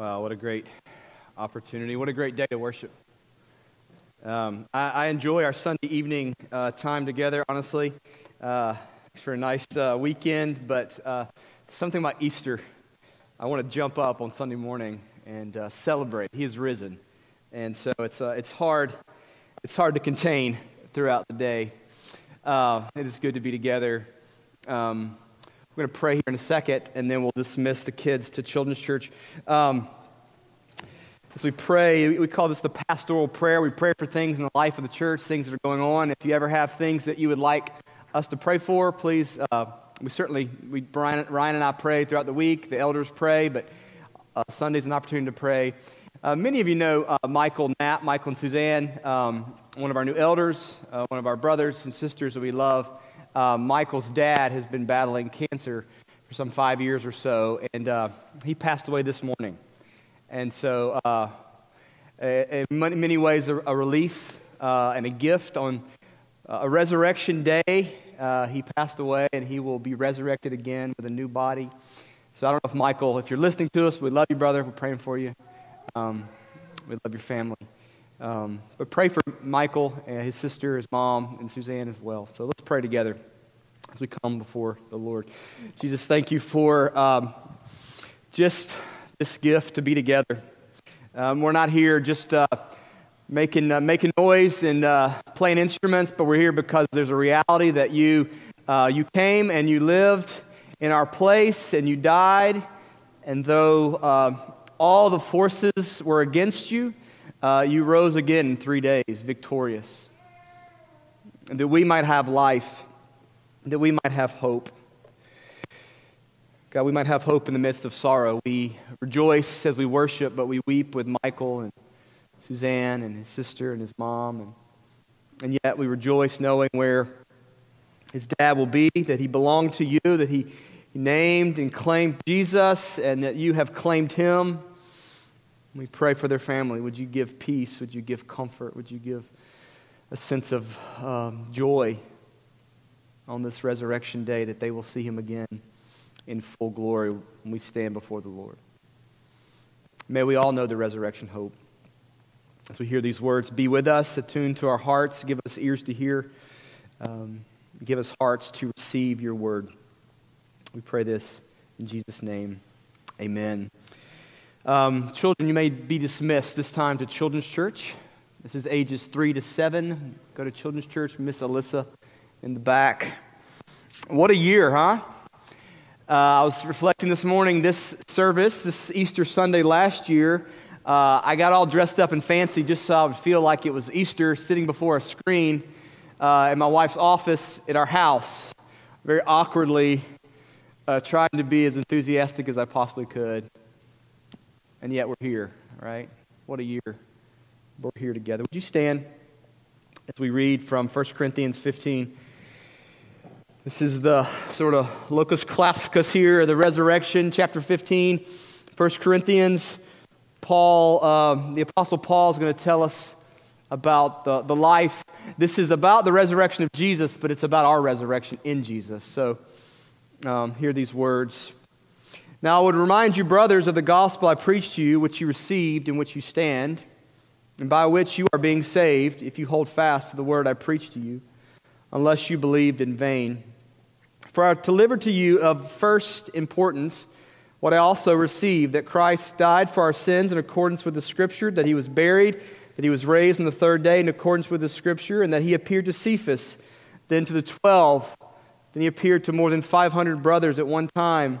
Wow, what a great opportunity. What a great day to worship. Um, I, I, enjoy our Sunday evening uh, time together, honestly. Uh, for a nice uh, weekend, but uh, something about Easter. I want to jump up on Sunday morning and uh, celebrate. He is risen. And so it's, uh, it's, hard, it's hard to contain throughout the day. it is good to be together. Um, we're going to pray here in a second, and then we'll dismiss the kids to Children's Church. Um, as we pray, we call this the pastoral prayer. We pray for things in the life of the church, things that are going on. If you ever have things that you would like us to pray for, please. Uh, we certainly, we, Brian, Ryan and I pray throughout the week. The elders pray, but uh, Sunday's an opportunity to pray. Uh, many of you know uh, Michael Knapp, Michael and Suzanne, um, one of our new elders, uh, one of our brothers and sisters that we love uh, Michael's dad has been battling cancer for some five years or so, and uh, he passed away this morning. And so, uh, in many ways, a, relief uh, and a gift on uh, a resurrection day. Uh, he passed away, and he will be resurrected again with a new body. So, I don't know if Michael, if you're listening to us, we love you, brother. We're praying for you. Um, we love your family. Um, but pray for Michael and his sister, his mom, and Suzanne as well. So let's pray together as we come before the Lord. Jesus, thank you for um, just this gift to be together. Um, we're not here just uh, making, uh, making noise and uh, playing instruments, but we're here because there's a reality that you, uh, you came and you lived in our place and you died. And though uh, all the forces were against you, uh, you rose again in three days, victorious. That we might have life, that we might have hope. God, we might have hope in the midst of sorrow. We rejoice as we worship, but we weep with Michael and Suzanne and his sister and his mom. And, and yet we rejoice knowing where his dad will be, that he belonged to you, that he, he named and claimed Jesus, and that you have claimed him. We pray for their family. Would you give peace? Would you give comfort? Would you give a sense of um, joy on this resurrection day that they will see him again in full glory when we stand before the Lord? May we all know the resurrection hope. As we hear these words, be with us, attune to our hearts, give us ears to hear, um, give us hearts to receive your word. We pray this in Jesus' name. Amen. Um, children, you may be dismissed this time to Children's Church. This is ages 3 to 7. Go to Children's Church, Miss Alyssa in the back. What a year, huh? Uh, I was reflecting this morning, this service, this Easter Sunday last year, uh, I got all dressed up and fancy just so I would feel like it was Easter sitting before a screen uh, in my wife's office at our house, very awkwardly uh, trying to be as enthusiastic as I possibly could and yet we're here, right? What a year. We're here together. Would you stand as we read from 1 Corinthians 15? This is the sort of locus classicus here, the resurrection, chapter 15. 1 Corinthians, Paul, uh, the Apostle Paul is going to tell us about the, the life. This is about the resurrection of Jesus, but it's about our resurrection in Jesus. So um, hear these words. Now, I would remind you, brothers, of the gospel I preached to you, which you received, in which you stand, and by which you are being saved, if you hold fast to the word I preached to you, unless you believed in vain. For I delivered to you of first importance what I also received that Christ died for our sins in accordance with the Scripture, that he was buried, that he was raised on the third day in accordance with the Scripture, and that he appeared to Cephas, then to the twelve. Then he appeared to more than 500 brothers at one time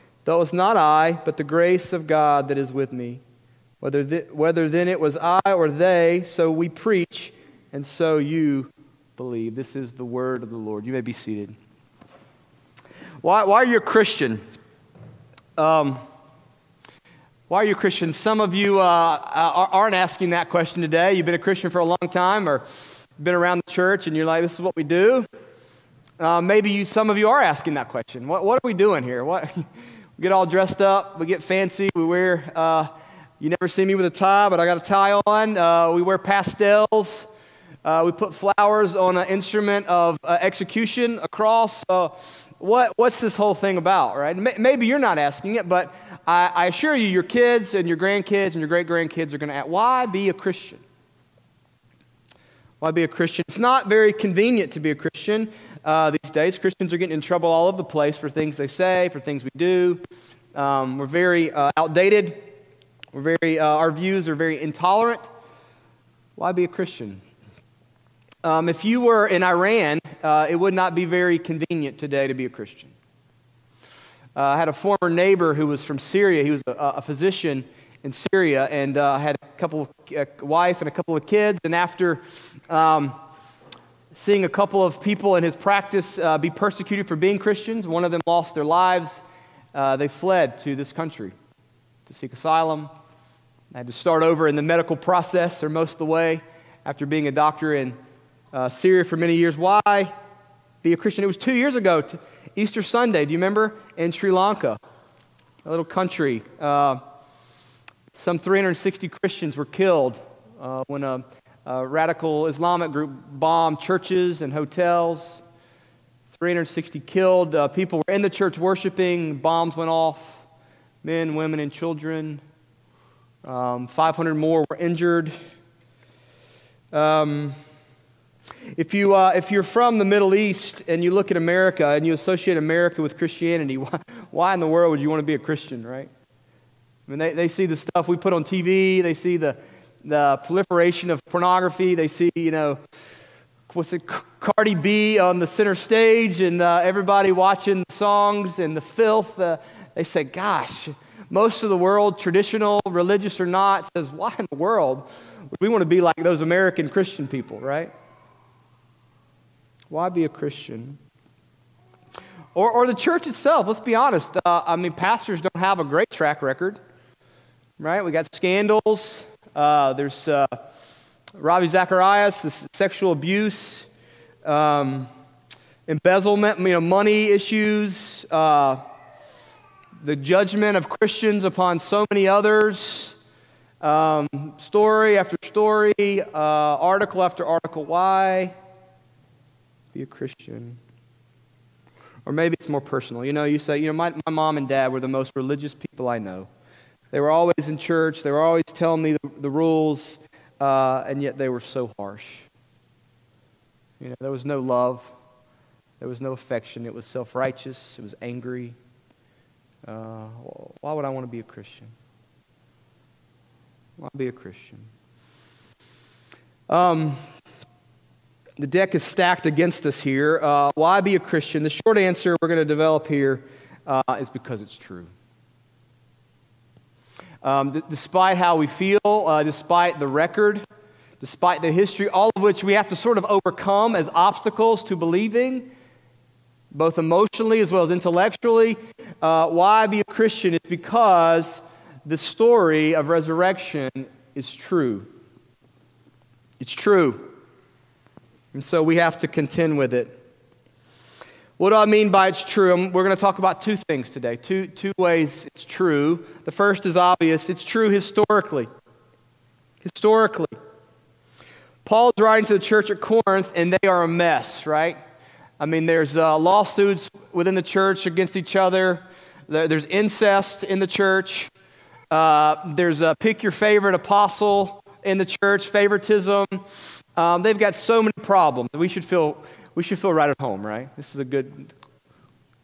Though was not I, but the grace of God that is with me. Whether, th- whether then it was I or they, so we preach, and so you believe. This is the word of the Lord. You may be seated. Why, why are you a Christian? Um, Why are you a Christian? Some of you uh, uh aren't asking that question today. You've been a Christian for a long time or been around the church and you're like, this is what we do. Uh, maybe you, some of you are asking that question. What, what are we doing here? What, get all dressed up, we get fancy, we wear, uh, you never see me with a tie, but I got a tie on. Uh, we wear pastels. Uh, we put flowers on an instrument of uh, execution, a cross. what, what's this whole thing about, right? Maybe you're not asking it, but I, I assure you, your kids and your grandkids and your great grandkids are going to ask, why be a Christian? Why be a Christian? It's not very convenient to be a Christian uh, these days. Christians are getting in trouble all over the place for things they say, for things we do. Um, we're very uh, outdated. We're very, uh, our views are very intolerant. Why be a Christian? Um, if you were in Iran, uh, it would not be very convenient today to be a Christian. Uh, I had a former neighbor who was from Syria. He was a, a physician in Syria and uh, had a couple, a wife and a couple of kids. And after um, seeing a couple of people in his practice uh, be persecuted for being Christians, one of them lost their lives. Uh, they fled to this country to seek asylum. I had to start over in the medical process, or most of the way, after being a doctor in uh, Syria for many years. Why be a Christian? It was two years ago, Easter Sunday. Do you remember? In Sri Lanka, a little country. Uh, some 360 Christians were killed uh, when a, a, radical Islamic group bombed churches and hotels. 360 killed. Uh, people were in the church worshiping. Bombs went off. Men, women, and children. Um, 500 more were injured. Um, if, you, uh, if you're from the Middle East and you look at America and you associate America with Christianity, why, why in the world would you want to be a Christian, right? I mean, they, they see the stuff we put on TV, they see the, the proliferation of pornography, they see, you know, what's it, Cardi B on the center stage and uh, everybody watching the songs and the filth. Uh, they say, gosh, most of the world, traditional, religious or not, says, why in the world would we want to be like those American Christian people, right? Why be a Christian? Or, or the church itself, let's be honest. Uh, I mean, pastors don't have a great track record right? We got scandals. Uh, there's uh, Zacharias, the sexual abuse, um, embezzlement, you know, money issues, uh, the judgment of Christians upon so many others. Um, story after story, uh, article after article. Why be a Christian? Or maybe it's more personal. You know, you say, you know, my, my mom and dad were the most religious people I know. They were always in church, they were always telling me the, the rules, uh, and yet they were so harsh. You know, there was no love, there was no affection. It was self righteous, it was angry. Uh, why would I want to be a Christian? Why be a Christian? Um, the deck is stacked against us here. Uh, why be a Christian? The short answer we're going to develop here uh, is because it's true. Um, d- despite how we feel, uh, despite the record, despite the history, all of which we have to sort of overcome as obstacles to believing, both emotionally as well as intellectually. Uh, why be a Christian? It's because the story of resurrection is true. It's true. And so we have to contend with it. What do I mean by it's true? We're going to talk about two things today, two, two ways it's true. The first is obvious it's true historically. Historically. Paul's writing to the church at Corinth, and they are a mess, right? I mean, there's uh, lawsuits within the church against each other, there's incest in the church, uh, there's a pick your favorite apostle in the church, favoritism. Um, they've got so many problems. We should feel we should feel right at home, right? This is a good.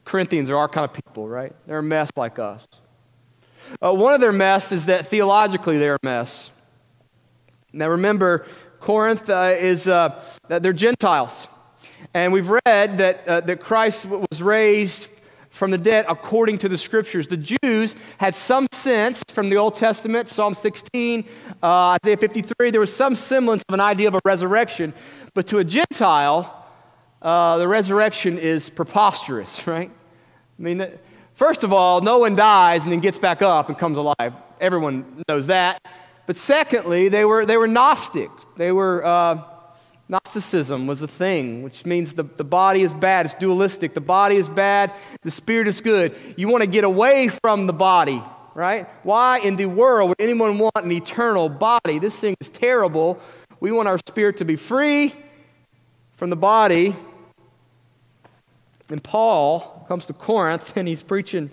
Corinthians are our kind of people, right? They're a mess like us. Uh, one of their mess is that theologically they're a mess. Now remember, Corinth uh, is uh, that they're Gentiles, and we've read that uh, that Christ was raised from the dead according to the scriptures. The Jews had some sense from the Old Testament, Psalm 16, uh, Isaiah 53. There was some semblance of an idea of a resurrection, but to a Gentile, uh, the resurrection is preposterous, right? I mean, first of all, no one dies and then gets back up and comes alive. Everyone knows that. But secondly, they were, they were Gnostic. They were, uh, Gnosticism was a thing, which means the, the body is bad. It's dualistic. The body is bad, the spirit is good. You want to get away from the body, right? Why in the world would anyone want an eternal body? This thing is terrible. We want our spirit to be free from the body. And Paul comes to Corinth and he's preaching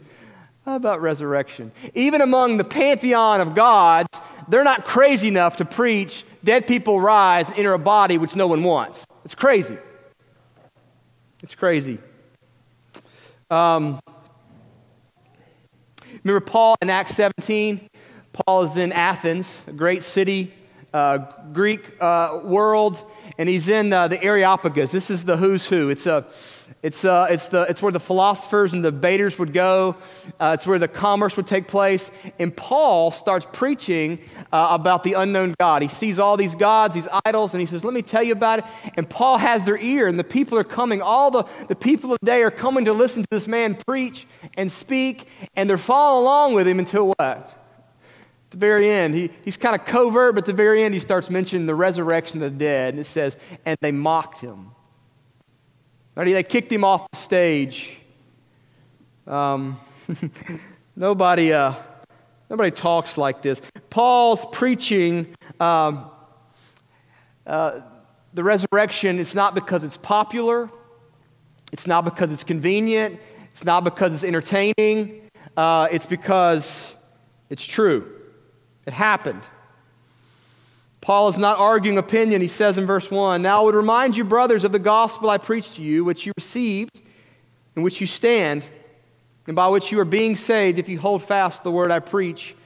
about resurrection. Even among the pantheon of gods, they're not crazy enough to preach dead people rise and enter a body which no one wants. It's crazy. It's crazy. Um, remember Paul in Acts 17? Paul is in Athens, a great city, uh, Greek uh, world, and he's in uh, the Areopagus. This is the who's who. It's a it's, uh, it's, the, it's where the philosophers and the debaters would go. Uh, it's where the commerce would take place. And Paul starts preaching uh, about the unknown God. He sees all these gods, these idols, and he says, Let me tell you about it. And Paul has their ear, and the people are coming. All the, the people of the day are coming to listen to this man preach and speak, and they're following along with him until what? The very end, he, he's kind of covert, but at the very end, he starts mentioning the resurrection of the dead. And it says, And they mocked him. They kicked him off the stage. Um, nobody, uh, nobody talks like this. Paul's preaching um, uh, the resurrection. It's not because it's popular. It's not because it's convenient. It's not because it's entertaining. Uh, it's because it's true. It happened. Paul is not arguing opinion. He says in verse 1 Now I would remind you, brothers, of the gospel I preached to you, which you received, in which you stand, and by which you are being saved, if you hold fast the word I preach,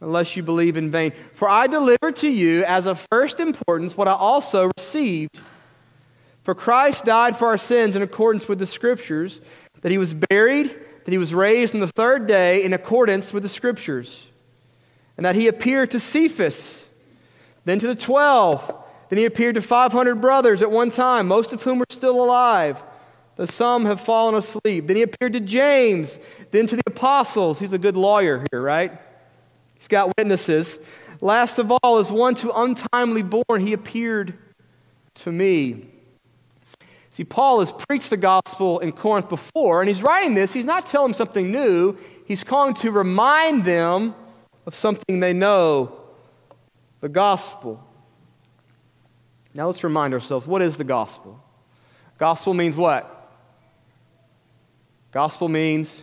unless you believe in vain. For I delivered to you as of first importance what I also received. For Christ died for our sins in accordance with the Scriptures, that he was buried, that he was raised on the third day in accordance with the Scriptures, and that he appeared to Cephas then to the 12. Then he appeared to 500 brothers at one time, most of whom are still alive, though some have fallen asleep. Then he appeared to James, then to the apostles. He's a good lawyer here, right? He's got witnesses. Last of all, as one too untimely born, he appeared to me. See, Paul has preached the gospel in Corinth before, and he's writing this. He's not telling them something new, he's calling to remind them of something they know the gospel. Now let's remind ourselves what is the gospel? Gospel means what? Gospel means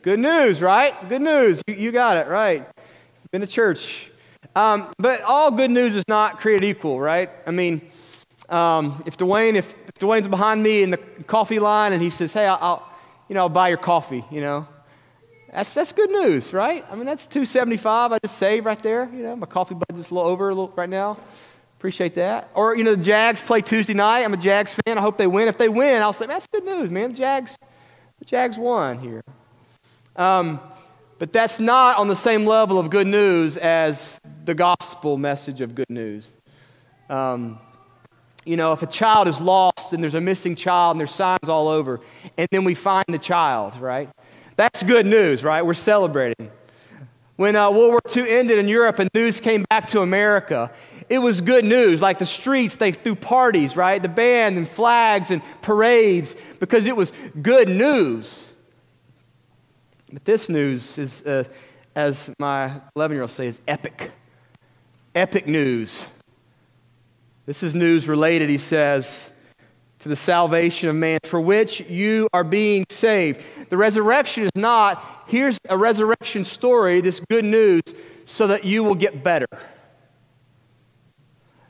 good news, right? Good news. You, you got it, right. Been to church. Um, but all good news is not created equal, right? I mean, um, if Dwayne, if, if, Dwayne's behind me in the coffee line and he says, "Hey, I'll, I'll, you know, I'll buy your coffee," you know, that's, that's good news, right? I mean, that's 275 I just saved right there. You know, my coffee budget's a little over a little right now. Appreciate that. Or, you know, the Jags play Tuesday night. I'm a Jags fan. I hope they win. If they win, I'll say, that's good news, man. The Jags, the Jags won here. Um, but that's not on the same level of good news as the gospel message of good news. Um, you know, if a child is lost and there's a missing child and there's signs all over, and then we find the child, right? That's good news, right? We're celebrating. When uh, World War II ended in Europe and news came back to America, it was good news. Like the streets, they threw parties, right? The band and flags and parades because it was good news. But this news is, uh, as my 11 year old says, epic. Epic news. This is news related, he says, to the salvation of man, for which you are being saved. The resurrection is not, here's a resurrection story, this good news, so that you will get better.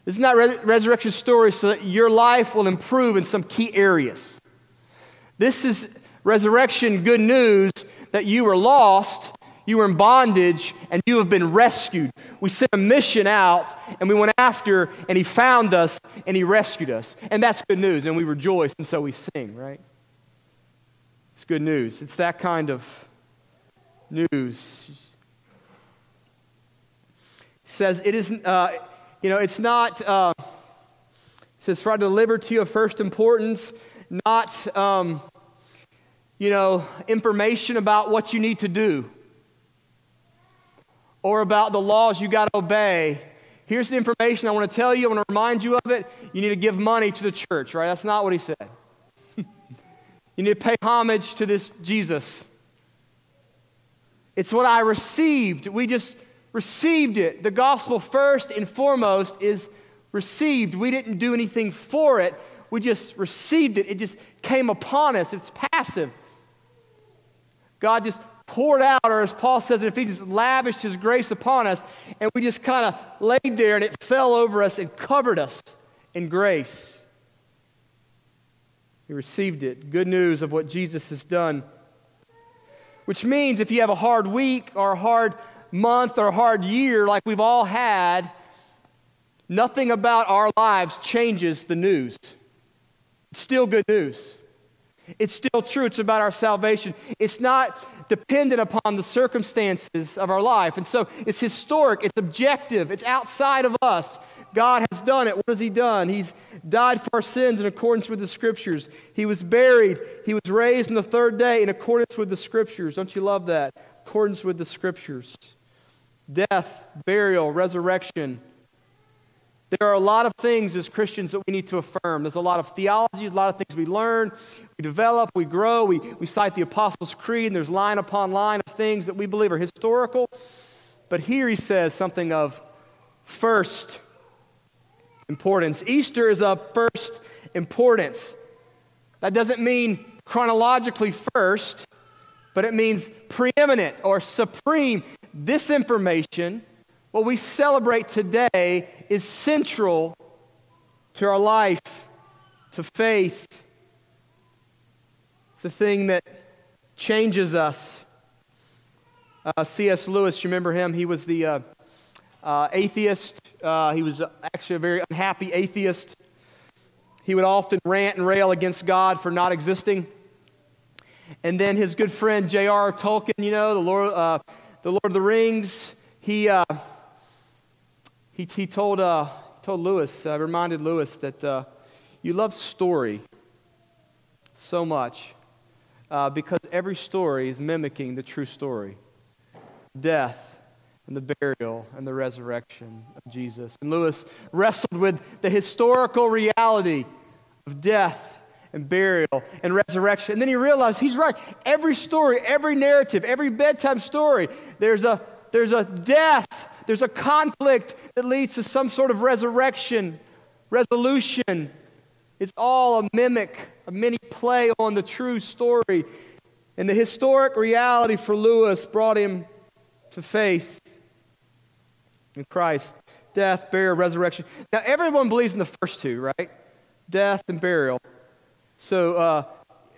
This is not a resurrection story so that your life will improve in some key areas. This is resurrection good news that you were lost you were in bondage and you have been rescued. We sent a mission out and we went after and he found us and he rescued us. And that's good news and we rejoice and so we sing, right? It's good news. It's that kind of news. He says it isn't, uh, you know, it's not, uh, says, for I deliver to you of first importance, not, um, you know, information about what you need to do or about the laws you got to obey. Here's the information I want to tell you. I want to remind you of it. You need to give money to the church, right? That's not what he said. you need to pay homage to this Jesus. It's what I received. We just received it. The gospel, first and foremost, is received. We didn't do anything for it, we just received it. It just came upon us. It's passive. God just poured out, or as Paul says in Ephesians, lavished his grace upon us, and we just kind of laid there and it fell over us and covered us in grace. We received it. Good news of what Jesus has done. Which means if you have a hard week or a hard month or a hard year like we've all had, nothing about our lives changes the news. It's still good news. It's still true. It's about our salvation. It's not dependent upon the circumstances of our life. And so it's historic, it's objective, it's outside of us. God has done it. What has He done? He's died for our sins in accordance with the Scriptures. He was buried. He was raised on the third day in accordance with the Scriptures. Don't you love that? Accordance with the Scriptures. Death, burial, resurrection. There are a lot of things as Christians that we need to affirm. There's a lot of theology, a lot of things we learn, we develop, we grow, we, we cite the Apostles' Creed, and there's line upon line of things that we believe are historical. But here he says something of first importance. Easter is of first importance. That doesn't mean chronologically first, but it means preeminent or supreme. This information, what we celebrate today, is central to our life, to faith. It's the thing that changes us. Uh, C.S. Lewis, you remember him? He was the uh, uh, atheist. Uh, he was actually a very unhappy atheist. He would often rant and rail against God for not existing. And then his good friend J.R. Tolkien, you know, the Lord, uh, the Lord of the Rings, he, uh, he, he told, uh, told Lewis, uh, reminded Lewis that uh, you love story so much uh, because every story is mimicking the true story death, and the burial and the resurrection of Jesus. And Lewis wrestled with the historical reality of death and burial and resurrection. And then he realized he's right. Every story, every narrative, every bedtime story, there's a, there's a death, there's a conflict that leads to some sort of resurrection, resolution. It's all a mimic, a mini play on the true story. And the historic reality for Lewis brought him to faith in Christ death, burial, resurrection. Now, everyone believes in the first two, right? Death and burial. So, uh,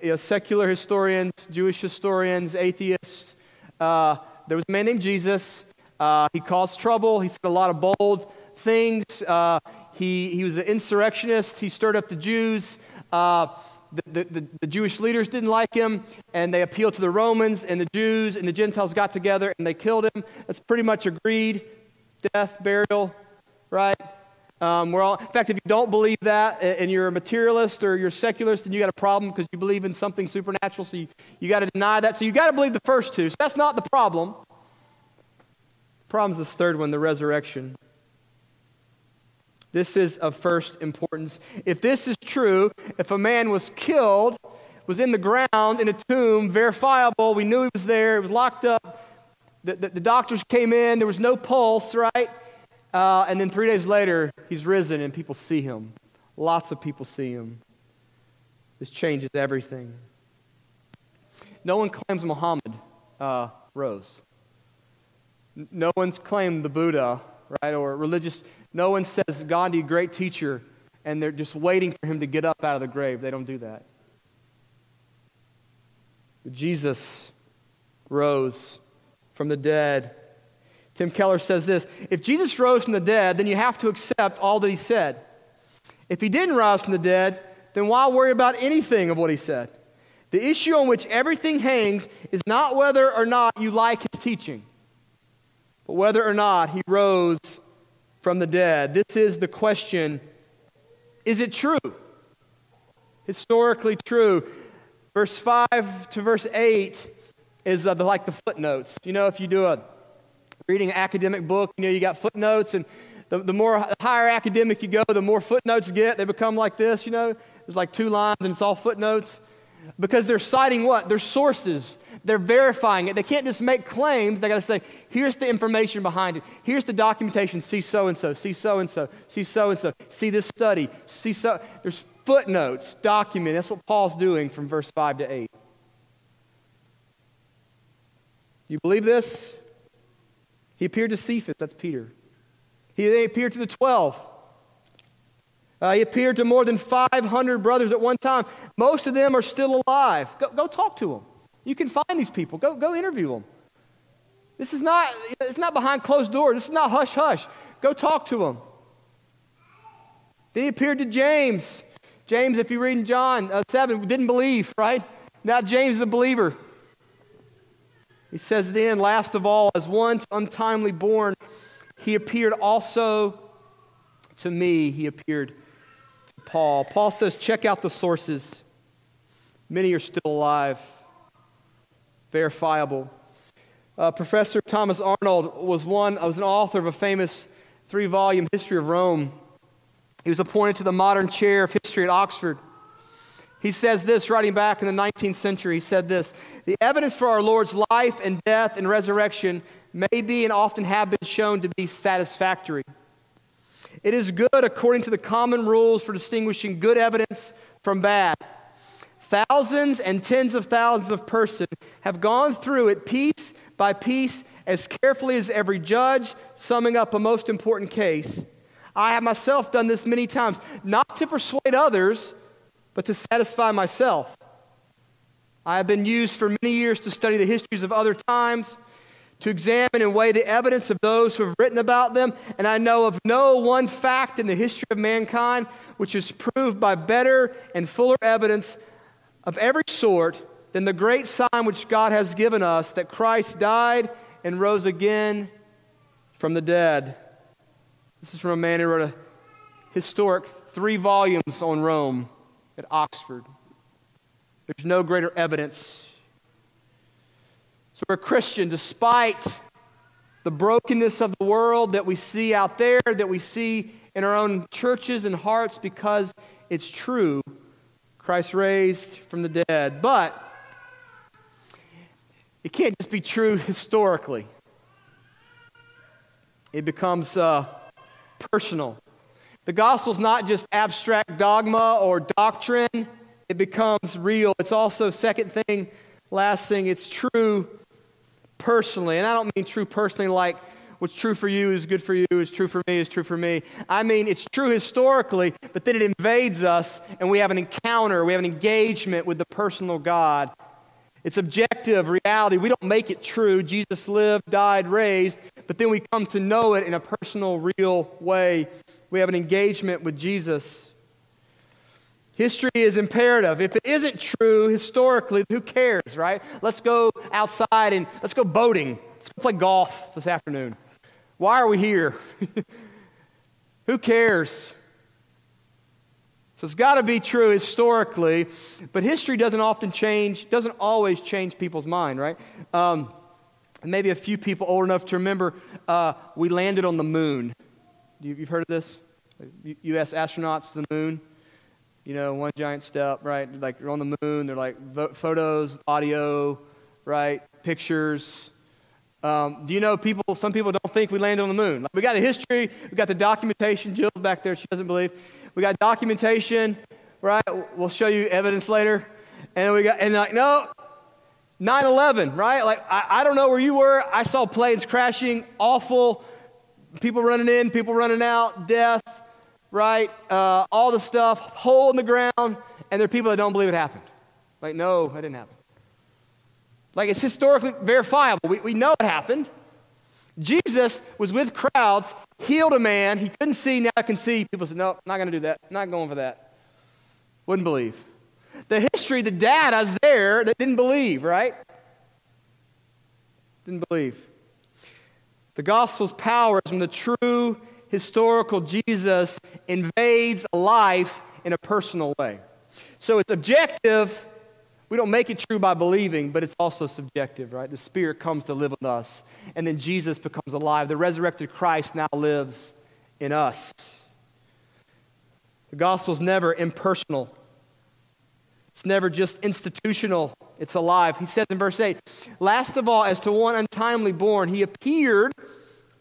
you know, secular historians, Jewish historians, atheists. Uh, there was a man named Jesus. Uh, he caused trouble. He said a lot of bold things. Uh, he, he was an insurrectionist. He stirred up the Jews. Uh, the, the, the, Jewish leaders didn't like him, and they appealed to the Romans, and the Jews and the Gentiles got together and they killed him. That's pretty much agreed death, burial, right? Um, we're all, in fact, if you don't believe that and you're a materialist or you're a secularist, then you got a problem because you believe in something supernatural, so you, you got to deny that. So you got to believe the first two. So that's not the problem. The problem is this third one, the resurrection. This is of first importance. If this is true, if a man was killed, was in the ground in a tomb, verifiable, we knew he was there, he was locked up, the, the, the doctors came in, there was no pulse, right? Uh, and then three days later, he's risen and people see him. Lots of people see him. This changes everything. No one claims Muhammad uh, rose. No one's claimed the Buddha, right, or religious. No one says Gandhi, great teacher, and they're just waiting for him to get up out of the grave. They don't do that. But Jesus rose from the dead. Tim Keller says this If Jesus rose from the dead, then you have to accept all that he said. If he didn't rise from the dead, then why worry about anything of what he said? The issue on which everything hangs is not whether or not you like his teaching, whether or not he rose from the dead. This is the question Is it true? Historically true. Verse 5 to verse 8 is uh, the, like the footnotes. You know, if you do a reading an academic book, you know, you got footnotes, and the, the more higher academic you go, the more footnotes you get. They become like this, you know. There's like two lines, and it's all footnotes. Because they're citing what? Their sources. They're verifying it. They can't just make claims. They got to say, here's the information behind it. Here's the documentation. See so and so. See so and so. See so and so. See this study. See so. There's footnotes, document. That's what Paul's doing from verse 5 to 8. You believe this? He appeared to Cephas, that's Peter. He appeared to the 12. Uh, he appeared to more than 500 brothers at one time. Most of them are still alive. Go, go talk to them. You can find these people. Go, go interview them. This is not, it's not behind closed doors. This is not hush hush. Go talk to them. Then he appeared to James. James, if you read in John uh, 7, didn't believe, right? Now James is a believer. He says, then, last of all, as one untimely born, he appeared also to me. He appeared Paul. Paul says, check out the sources. Many are still alive, verifiable. Uh, Professor Thomas Arnold was one, was an author of a famous three volume history of Rome. He was appointed to the modern chair of history at Oxford. He says this, writing back in the 19th century, he said this The evidence for our Lord's life and death and resurrection may be and often have been shown to be satisfactory. It is good according to the common rules for distinguishing good evidence from bad. Thousands and tens of thousands of persons have gone through it piece by piece as carefully as every judge, summing up a most important case. I have myself done this many times, not to persuade others, but to satisfy myself. I have been used for many years to study the histories of other times to examine and weigh the evidence of those who have written about them, and I know of no one fact in the history of mankind which is proved by better and fuller evidence of every sort than the great sign which God has given us that Christ died and rose again from the dead. This is from a man who wrote a historic three volumes on Rome at Oxford. There's no greater evidence so we're Christian despite the brokenness of the world that we see out there, that we see in our own churches and hearts, because it's true. Christ raised from the dead. But it can't just be true historically, it becomes uh, personal. The gospel's not just abstract dogma or doctrine, it becomes real. It's also, second thing, last thing, it's true personally. And I don't mean true personally like what's true for you is good for you, is true for me is true for me. I mean it's true historically, but then it invades us and we have an encounter, we have an engagement with the personal God. It's objective reality. We don't make it true. Jesus lived, died, raised, but then we come to know it in a personal, real way. We have an engagement with Jesus. History is imperative. If it isn't true historically, who cares, right? Let's go outside and let's go boating. Let's go play golf this afternoon. Why are we here? who cares? So it's got to be true historically, but history doesn't often change, doesn't always change people's mind, right? Um, maybe a few people old enough to remember uh, we landed on the moon. You've heard of this? U.S. astronauts to the moon you know, one giant step, right? Like you're on the moon, they're like photos, audio, right? Pictures. Um, do you know people, some people don't think we landed on the moon? Like we got the history, we got the documentation. Jill's back there, she doesn't believe. We got documentation, right? We'll show you evidence later. And we got, and like, no, 9 11, right? Like, I, I don't know where you were. I saw planes crashing, awful, people running in, people running out, death right? Uh, all the stuff, hole in the ground, and there are people that don't believe it happened. Like, no, it didn't happen. Like, it's historically verifiable. We, we know it happened. Jesus was with crowds, healed a man. He couldn't see, now I can see. People said, no, not going to do that. Not going for that. Wouldn't believe. The history, the data's there that didn't believe, right? Didn't believe. The gospel's power is when the true historical Jesus invades life in a personal way. So it's objective, We don't make it true by believing, but it's also subjective, right? The Spirit comes to live with us, and then Jesus becomes alive. The resurrected Christ now lives in us. The gospel is never impersonal, it's never just institutional, it's alive. He says in verse 8, Last of all, as to one untimely born, he appeared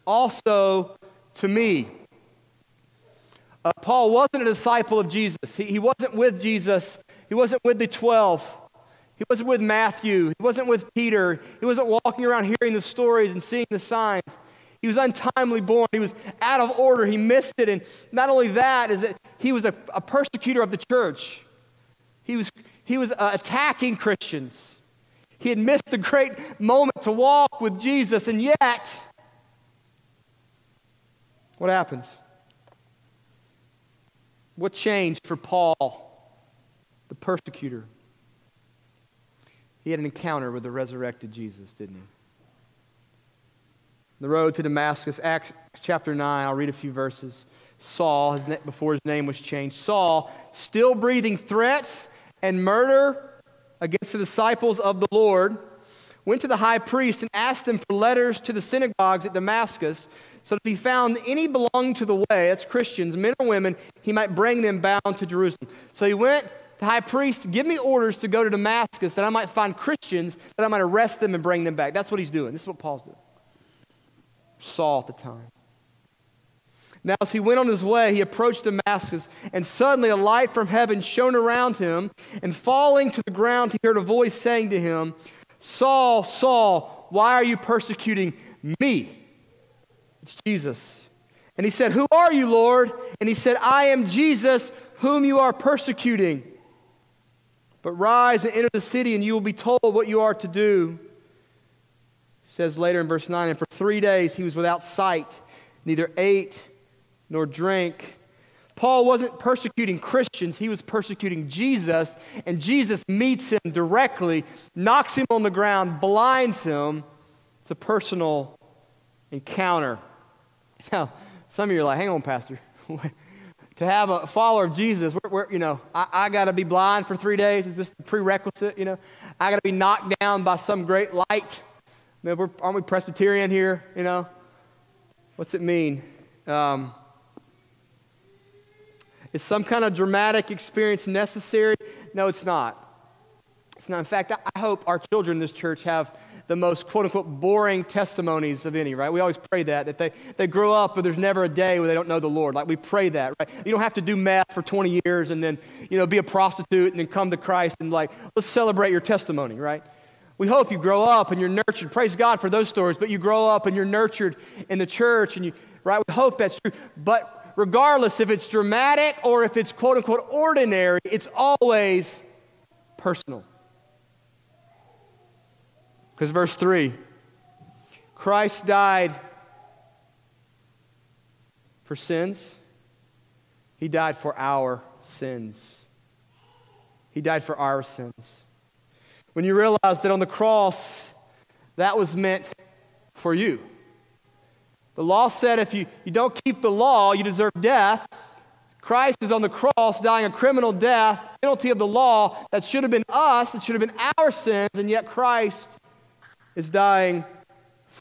also to me. Uh, Paul wasn't a disciple of Jesus. He, he wasn't with Jesus. He wasn't with the 12. He wasn't with Matthew. He wasn't with Peter. He wasn't walking around hearing the stories and seeing the signs. He was untimely born. He was out of order. He missed it. And not only that, is that he was a, a persecutor of the church. He was, he was uh, attacking Christians. He had missed the great moment to walk with Jesus, and yet, what happens? What changed for Paul, the persecutor? He had an encounter with the resurrected Jesus, didn't he? The road to Damascus, Acts chapter 9, I'll read a few verses. Saul, his, before his name was changed, Saul, still breathing threats and murder against the disciples of the Lord, went to the high priest and asked them for letters to the synagogues at Damascus, so if he found any belonging to the way, that's Christians, men or women, he might bring them bound to Jerusalem. So he went the high priest, give me orders to go to Damascus that I might find Christians, that I might arrest them and bring them back. That's what he's doing. This is what Paul's doing. Saul at the time. Now, as he went on his way, he approached Damascus, and suddenly a light from heaven shone around him, and falling to the ground, he heard a voice saying to him, Saul, Saul, why are you persecuting me? It's Jesus. And he said, Who are you, Lord? And he said, I am Jesus, whom you are persecuting. But rise and enter the city, and you will be told what you are to do. It says later in verse 9, and for three days he was without sight, neither ate nor drank. Paul wasn't persecuting Christians, he was persecuting Jesus, and Jesus meets him directly, knocks him on the ground, blinds him. It's a personal encounter. Now, some of you are like, hang on, Pastor. to have a follower of Jesus, we're, we're, you know, I, I got to be blind for three days. Is this the prerequisite? You know, I got to be knocked down by some great light. I mean, we're, aren't we Presbyterian here? You know, what's it mean? Um, is some kind of dramatic experience necessary? No, it's not. It's not. In fact, I hope our children in this church have the most quote unquote boring testimonies of any, right? We always pray that, that they, they grow up, but there's never a day where they don't know the Lord. Like we pray that, right? You don't have to do math for 20 years and then, you know, be a prostitute and then come to Christ and like, let's celebrate your testimony, right? We hope you grow up and you're nurtured. Praise God for those stories, but you grow up and you're nurtured in the church and you, right? We hope that's true. But regardless if it's dramatic or if it's quote unquote ordinary, it's always personal. Because verse 3 Christ died for sins, He died for our sins. He died for our sins. When you realize that on the cross, that was meant for you. The law said if you, you don't keep the law, you deserve death. Christ is on the cross dying a criminal death, penalty of the law that should have been us, that should have been our sins, and yet Christ is dying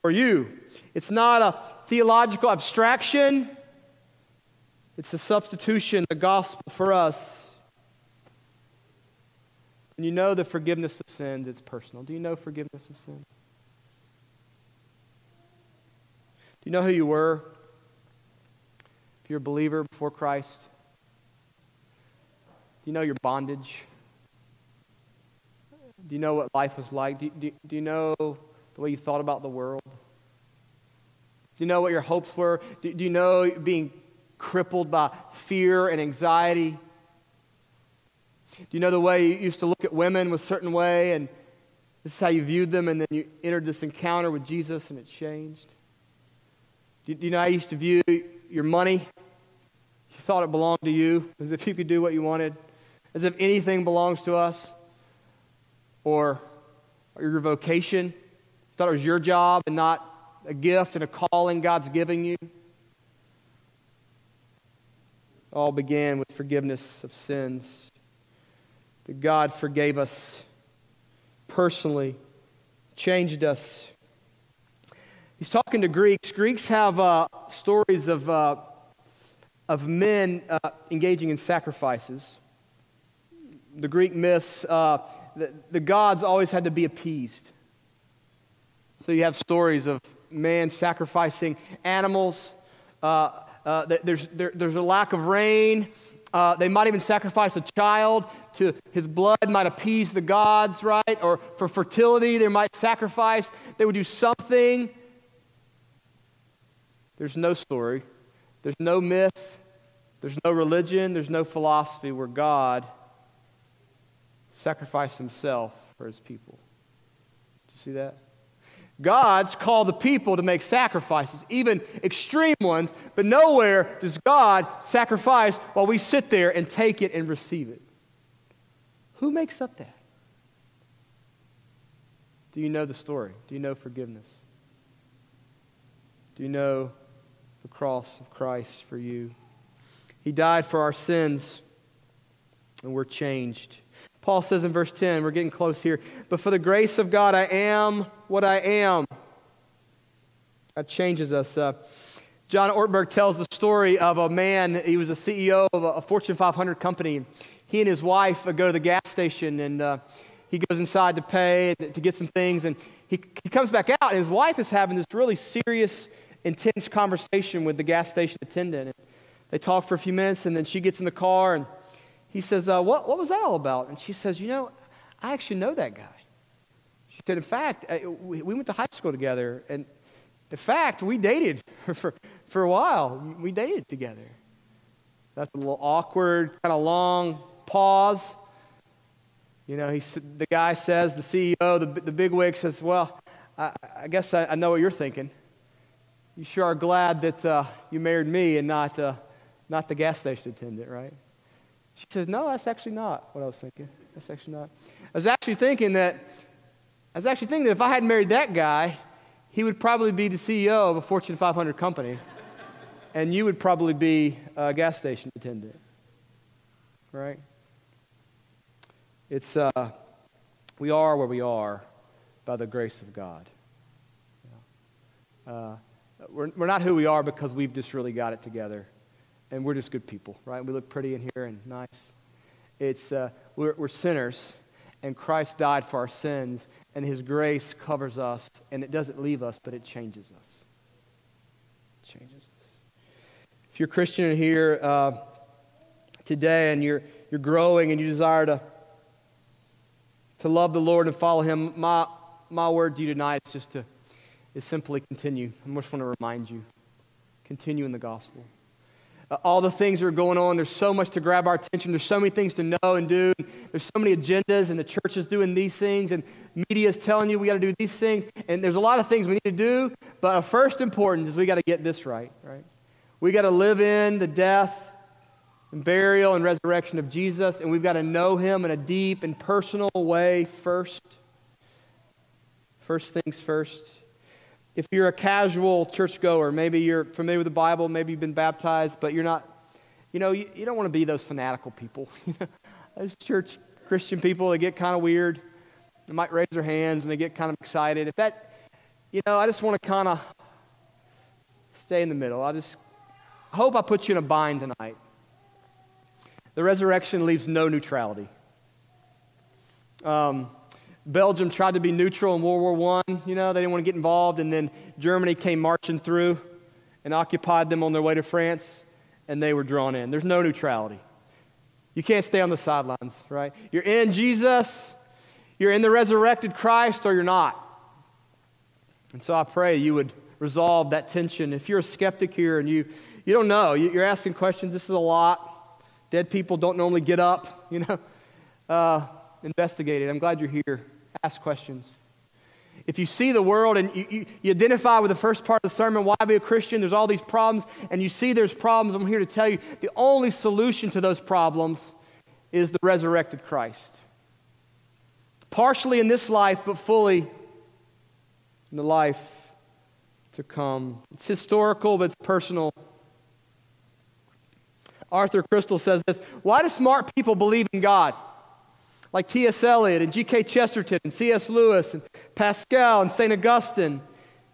for you. It's not a theological abstraction, it's a substitution, the gospel for us. And you know the forgiveness of sins, it's personal. Do you know forgiveness of sins? Do you know who you were? If you're a believer before Christ, do you know your bondage? Do you know what life was like? Do, do, do you know the way you thought about the world? Do you know what your hopes were? Do, do you know being crippled by fear and anxiety? Do you know the way you used to look at women a certain way and this is how you viewed them and then you entered this encounter with Jesus and it changed? Do, do you know how you used to view your money? You thought it belonged to you as if you could do what you wanted, as if anything belongs to us or your vocation thought it was your job and not a gift and a calling God's giving you. It all began with forgiveness of sins. That God forgave us personally, changed us. He's talking to Greeks. Greeks have uh, stories of, uh, of men uh, engaging in sacrifices. The Greek myths, uh, the, the gods always had to be appeased. So you have stories of man sacrificing animals. Uh, uh, there's, there, there's a lack of rain. Uh, they might even sacrifice a child to his blood might appease the gods, right? Or for fertility, they might sacrifice. They would do something there's no story, there's no myth, there's no religion, there's no philosophy where God sacrificed himself for his people. Do you see that? God's called the people to make sacrifices, even extreme ones, but nowhere does God sacrifice while we sit there and take it and receive it. Who makes up that? Do you know the story? Do you know forgiveness? Do you know the cross of Christ for you. He died for our sins, and we're changed. Paul says in verse 10, we're getting close here, but for the grace of God, I am what I am. That changes us. Uh, John Ortberg tells the story of a man, he was a CEO of a Fortune 500 company. He and his wife go to the gas station, and uh, he goes inside to pay, to get some things, and he, he comes back out, and his wife is having this really serious intense conversation with the gas station attendant. And they talk for a few minutes, and then she gets in the car, and he says, uh, what, what was that all about? And she says, You know, I actually know that guy. She said, In fact, uh, we, we went to high school together, and in fact, we dated for, for a while. We dated together. That's a little awkward, kind of long pause. You know, he, the guy says, the CEO, the, the bigwig says, Well, I, I guess I, I know what you're thinking. You sure are glad that uh, you married me and not, uh, not the gas station attendant, right? She says, No, that's actually not what I was thinking. That's actually not. I was actually thinking that, I was actually thinking that if I hadn't married that guy, he would probably be the CEO of a Fortune 500 company, and you would probably be a gas station attendant, right? It's, uh, we are where we are by the grace of God. Uh, we're, we're not who we are because we've just really got it together. And we're just good people, right? We look pretty in here and nice. It's, uh, we're, we're sinners, and Christ died for our sins, and his grace covers us, and it doesn't leave us, but it changes us. It changes us. If you're Christian here uh, today and you're, you're growing and you desire to, to love the Lord and follow him, my, my word to you tonight is just to is simply continue. I just want to remind you continue in the gospel. Uh, all the things that are going on, there's so much to grab our attention. There's so many things to know and do. There's so many agendas, and the church is doing these things, and media is telling you we got to do these things. And there's a lot of things we need to do, but of first importance is we got to get this right, right? We got to live in the death and burial and resurrection of Jesus, and we've got to know him in a deep and personal way first. First things first if you're a casual churchgoer, maybe you're familiar with the Bible, maybe you've been baptized, but you're not, you know, you, you don't want to be those fanatical people. those church Christian people, they get kind of weird. They might raise their hands and they get kind of excited. If that, you know, I just want to kind of stay in the middle. I just I hope I put you in a bind tonight. The resurrection leaves no neutrality. Um, Belgium tried to be neutral in World War I. You know, they didn't want to get involved. And then Germany came marching through and occupied them on their way to France, and they were drawn in. There's no neutrality. You can't stay on the sidelines, right? You're in Jesus, you're in the resurrected Christ, or you're not. And so I pray you would resolve that tension. If you're a skeptic here and you, you don't know, you're asking questions, this is a lot. Dead people don't normally get up, you know. Uh, investigate it. I'm glad you're here. Ask questions. If you see the world and you, you, you, identify with the first part of the sermon, why be a Christian? There's all these problems, and you see there's problems. I'm here to tell you the only solution to those problems is the resurrected Christ. Partially in this life, but fully in the life to come. It's historical, but it's personal. Arthur Crystal says this Why do smart people believe in God? Like T.S. Eliot and G.K. Chesterton and C.S. Lewis and Pascal and St. Augustine,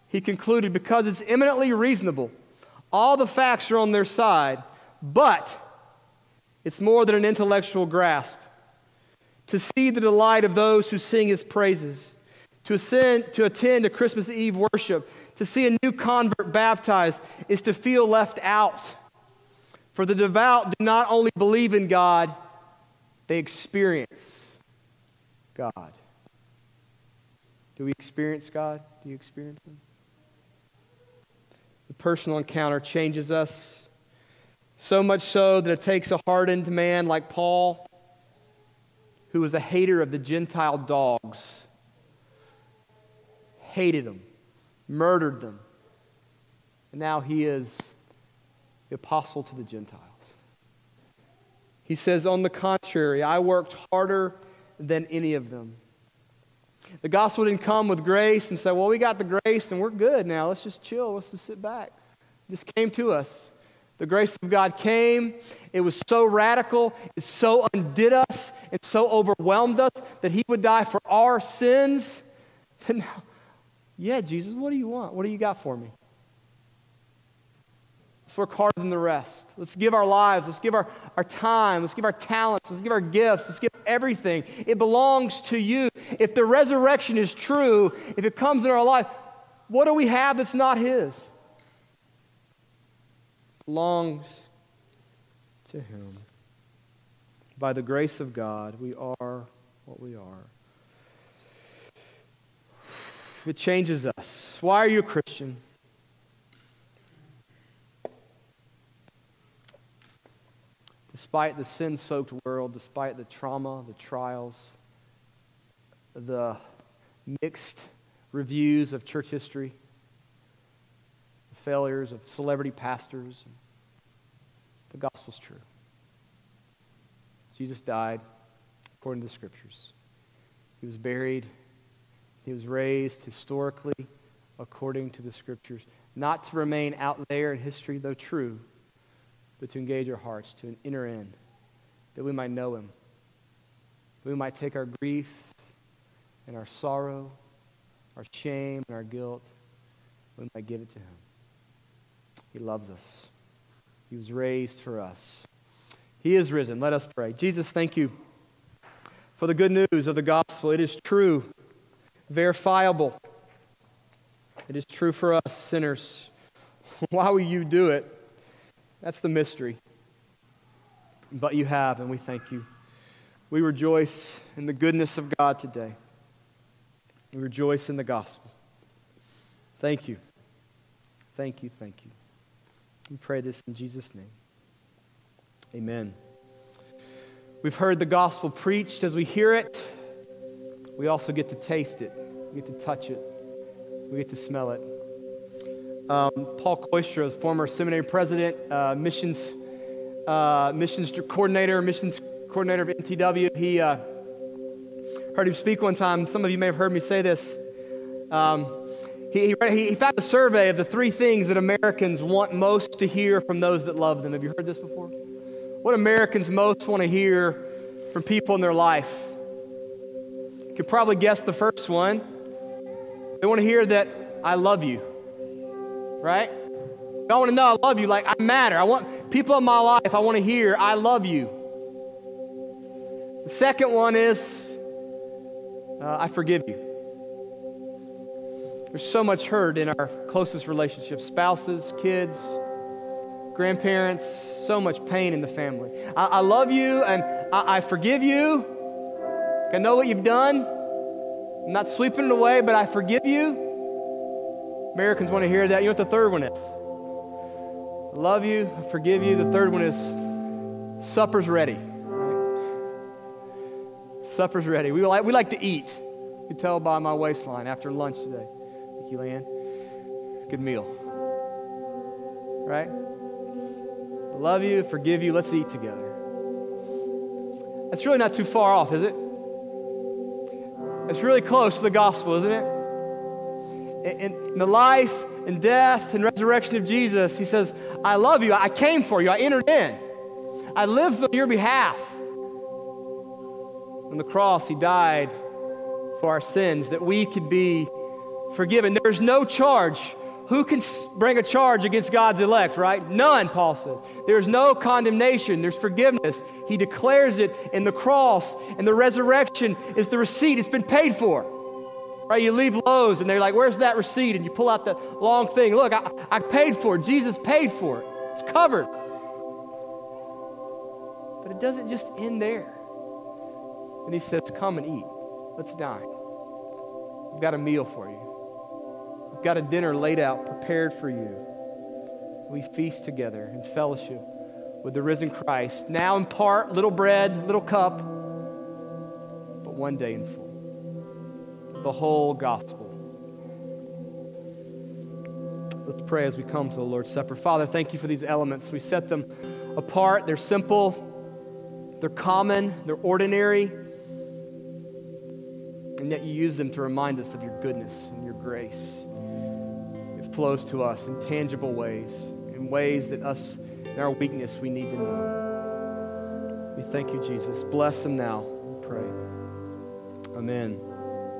he concluded because it's eminently reasonable, all the facts are on their side, but it's more than an intellectual grasp. To see the delight of those who sing his praises, to, ascend, to attend a Christmas Eve worship, to see a new convert baptized, is to feel left out. For the devout do not only believe in God, they experience God. Do we experience God? Do you experience Him? The personal encounter changes us so much so that it takes a hardened man like Paul, who was a hater of the Gentile dogs, hated them, murdered them, and now he is the apostle to the Gentiles. He says, On the contrary, I worked harder than any of them. The gospel didn't come with grace and say, Well, we got the grace and we're good now. Let's just chill. Let's just sit back. This came to us. The grace of God came. It was so radical. It so undid us. It so overwhelmed us that He would die for our sins. And now, yeah, Jesus, what do you want? What do you got for me? Let's work harder than the rest. Let's give our lives. Let's give our, our time. Let's give our talents. Let's give our gifts. Let's give everything. It belongs to you. If the resurrection is true, if it comes in our life, what do we have that's not His? belongs to Him. By the grace of God, we are what we are. It changes us. Why are you a Christian? Despite the sin soaked world, despite the trauma, the trials, the mixed reviews of church history, the failures of celebrity pastors, the gospel's true. Jesus died according to the scriptures. He was buried. He was raised historically according to the scriptures. Not to remain out there in history, though true, but to engage our hearts to an inner end, that we might know him. That we might take our grief and our sorrow, our shame and our guilt, we might give it to him. He loves us. He was raised for us. He is risen. Let us pray. Jesus, thank you for the good news of the gospel. It is true, verifiable. It is true for us sinners. Why will you do it? That's the mystery. But you have, and we thank you. We rejoice in the goodness of God today. We rejoice in the gospel. Thank you. Thank you. Thank you. We pray this in Jesus' name. Amen. We've heard the gospel preached. As we hear it, we also get to taste it, we get to touch it, we get to smell it. Um, Paul Kooistra, former seminary president, uh, missions, uh, missions coordinator, missions coordinator of MTW, he uh, heard him speak one time. Some of you may have heard me say this. Um, he, he, he found a survey of the three things that Americans want most to hear from those that love them. Have you heard this before? What Americans most want to hear from people in their life? You could probably guess the first one. They want to hear that I love you right? I want to know I love you like I matter. I want people in my life, I want to hear I love you. The second one is uh, I forgive you. There's so much hurt in our closest relationships spouses, kids, grandparents, so much pain in the family. I, I love you and I, I forgive you. I know what you've done. I'm not sweeping it away, but I forgive you. Americans want to hear that. You know what the third one is? I love you, I forgive you. The third one is supper's ready. Supper's ready. We like, we like to eat. You can tell by my waistline after lunch today. Thank you, Leanne. Good meal. Right? I love you, forgive you. Let's eat together. That's really not too far off, is it? It's really close to the gospel, isn't it? In, the life and death and resurrection of Jesus, he says, I love you. I came for you. I entered in. I lived on your behalf. On the cross, He died for our sins that we could be forgiven. There's no charge. Who can bring a charge against God's elect, right? None, Paul says. There's no condemnation, there's forgiveness. He declares it in the cross, and the resurrection is the receipt. It's been paid for. Right? You leave Lowe's and they're like, Where's that receipt? And you pull out the long thing. Look, I, I paid for it. Jesus paid for it. It's covered. But it doesn't just end there. And he says, Come and eat. Let's dine. We've got a meal for you. We've got a dinner laid out, prepared for you. We feast together in fellowship with the risen Christ. Now in part, little bread, little cup, but one day in full. The whole gospel. Let's pray as we come to the Lord's Supper. Father, thank you for these elements. We set them apart. They're simple, they're common, they're ordinary and yet you use them to remind us of your goodness and your grace. It flows to us in tangible ways, in ways that us, in our weakness, we need to know. We thank you, Jesus. Bless them now, we pray. Amen.